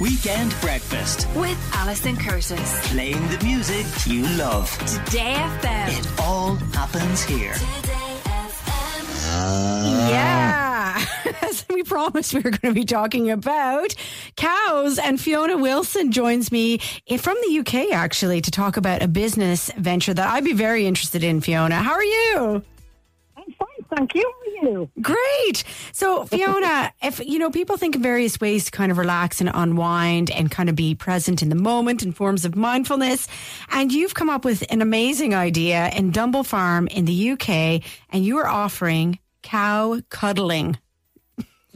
Weekend Breakfast. With Alison Curtis. Playing the music you love. Today FM. It all happens here. Ah. Yeah. As we promised, we were going to be talking about cows. And Fiona Wilson joins me from the UK, actually, to talk about a business venture that I'd be very interested in, Fiona. How are you? Thank you. You? Great. So, Fiona, if you know, people think of various ways to kind of relax and unwind and kind of be present in the moment in forms of mindfulness. And you've come up with an amazing idea in Dumble Farm in the UK, and you are offering cow cuddling.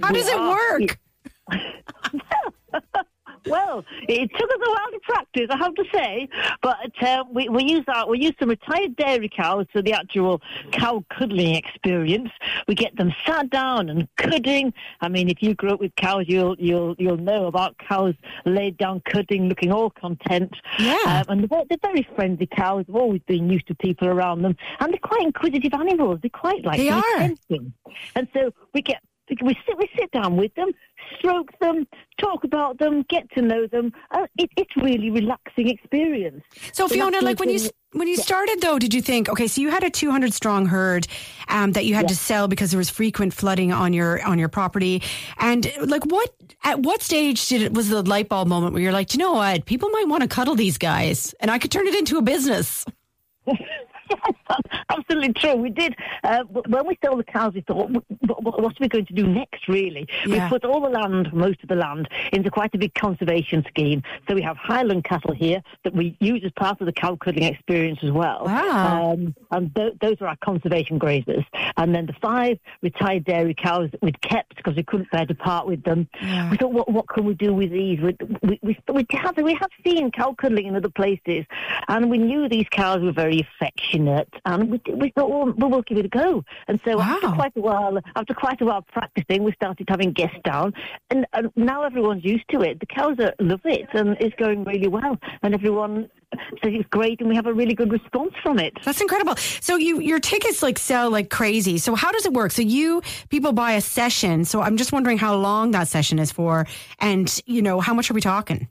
How does it ah, work? Well, it took us a while to practice, I have to say, but uh, we, we use our, we use some retired dairy cows for the actual cow cuddling experience. We get them sat down and cudding. I mean, if you grew up with cows, you'll you'll you'll know about cows laid down cudding, looking all content. Yeah. Um, and they're, they're very friendly cows. They've always been used to people around them, and they're quite inquisitive animals. They're quite like They are. attention. And so we get we sit we sit down with them, stroke them, talk about them, get to know them. Uh, it, it's really relaxing experience. So Fiona, Relaxing like when you when you started though, did you think okay? So you had a 200 strong herd um, that you had to sell because there was frequent flooding on your on your property, and like what at what stage did it was the light bulb moment where you're like, "Do you know what, people might want to cuddle these guys, and I could turn it into a business. Absolutely true. We did. Uh, when we sold the cows, we thought, "What- what, what are we going to do next, really? Yeah. We put all the land, most of the land, into quite a big conservation scheme. So we have Highland cattle here that we use as part of the cow cuddling experience as well. Wow. Um, and th- those are our conservation grazers. And then the five retired dairy cows that we'd kept because we couldn't bear to part with them. Yeah. We thought, what, what can we do with these? We, we, we, we, have, we have seen cow cuddling in other places, and we knew these cows were very affectionate, and we, we thought, well, well, we'll give it a go. And so after quite a while, after quite a while practicing, we started having guests down, and, and now everyone's used to it. The cows are, love it, and it's going really well, and everyone says it's great, and we have a really good response from it. That's incredible. So you your tickets like sell like crazy. So how does it work? So you people buy a session. So I'm just wondering how long that session is for, and you know how much are we talking?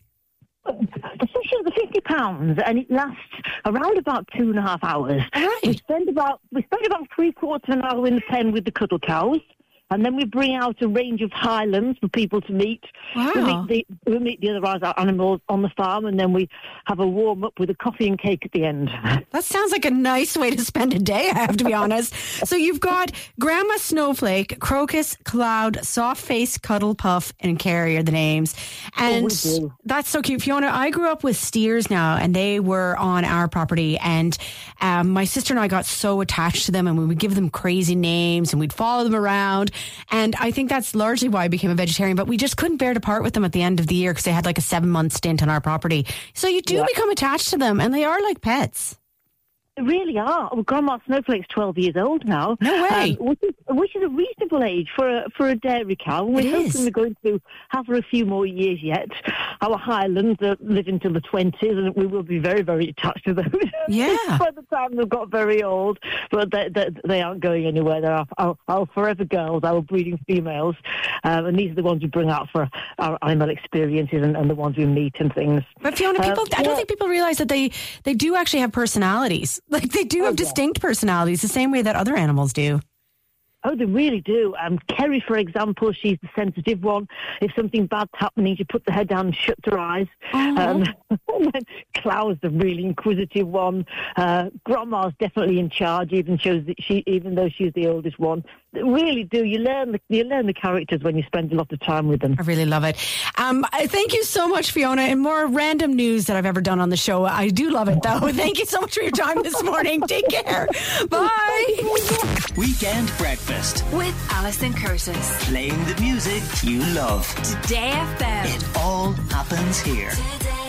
The sessions are fifty pounds, and it lasts around about two and a half hours. Right. We spend about we spend about three quarters of an hour in the pen with the cuddle cows, and then we bring out a range of highlands for people to meet. We Wow. meet the we meet the other animals on the farm, and then we have a warm up with a coffee and cake at the end. That sounds like a nice way to spend a day, I have to be honest. So you've got Grandma Snowflake, Crocus, Cloud, Soft Face, Cuddle Puff, and Carrie are the names. And do. that's so cute. Fiona, I grew up with steers now, and they were on our property. And um, my sister and I got so attached to them, and we would give them crazy names, and we'd follow them around. And I think that's largely why I became a vegetarian, but we just couldn't bear to part with them at the end of the year because they had like a seven month stint on our property. So you do become attached to them, and they are like pets. They really are. Well, Grandma Snowflake's 12 years old now. No way. Um, which, is, which is a reasonable age for a, for a dairy cow. And we're is. hoping we're going to have her a few more years yet. Our Highlands uh, live until the 20s, and we will be very, very attached to them. Yeah. By the time they've got very old, but they, they, they aren't going anywhere. They're our, our, our forever girls, our breeding females. Um, and these are the ones we bring out for our animal experiences and, and the ones we meet and things. But Fiona, Uh, people, I don't yeah. think people realize that they they do actually have personalities. Like they do have distinct personalities, the same way that other animals do. Oh, they really do. Um, Kerry, for example, she's the sensitive one. If something bad's happening, she puts her head down and shuts her eyes. Um, and then Cloud's the really inquisitive one. Uh, Grandma's definitely in charge, even shows that she, even though she's the oldest one. They really do. You learn the you learn the characters when you spend a lot of time with them. I really love it. Um, I thank you so much, Fiona. And more random news that I've ever done on the show. I do love it, though. Thank you so much for your time this morning. Take care. Bye. Weekend Breakfast. With Alison Curtis. Playing the music you love. Today FM. It all happens here. Today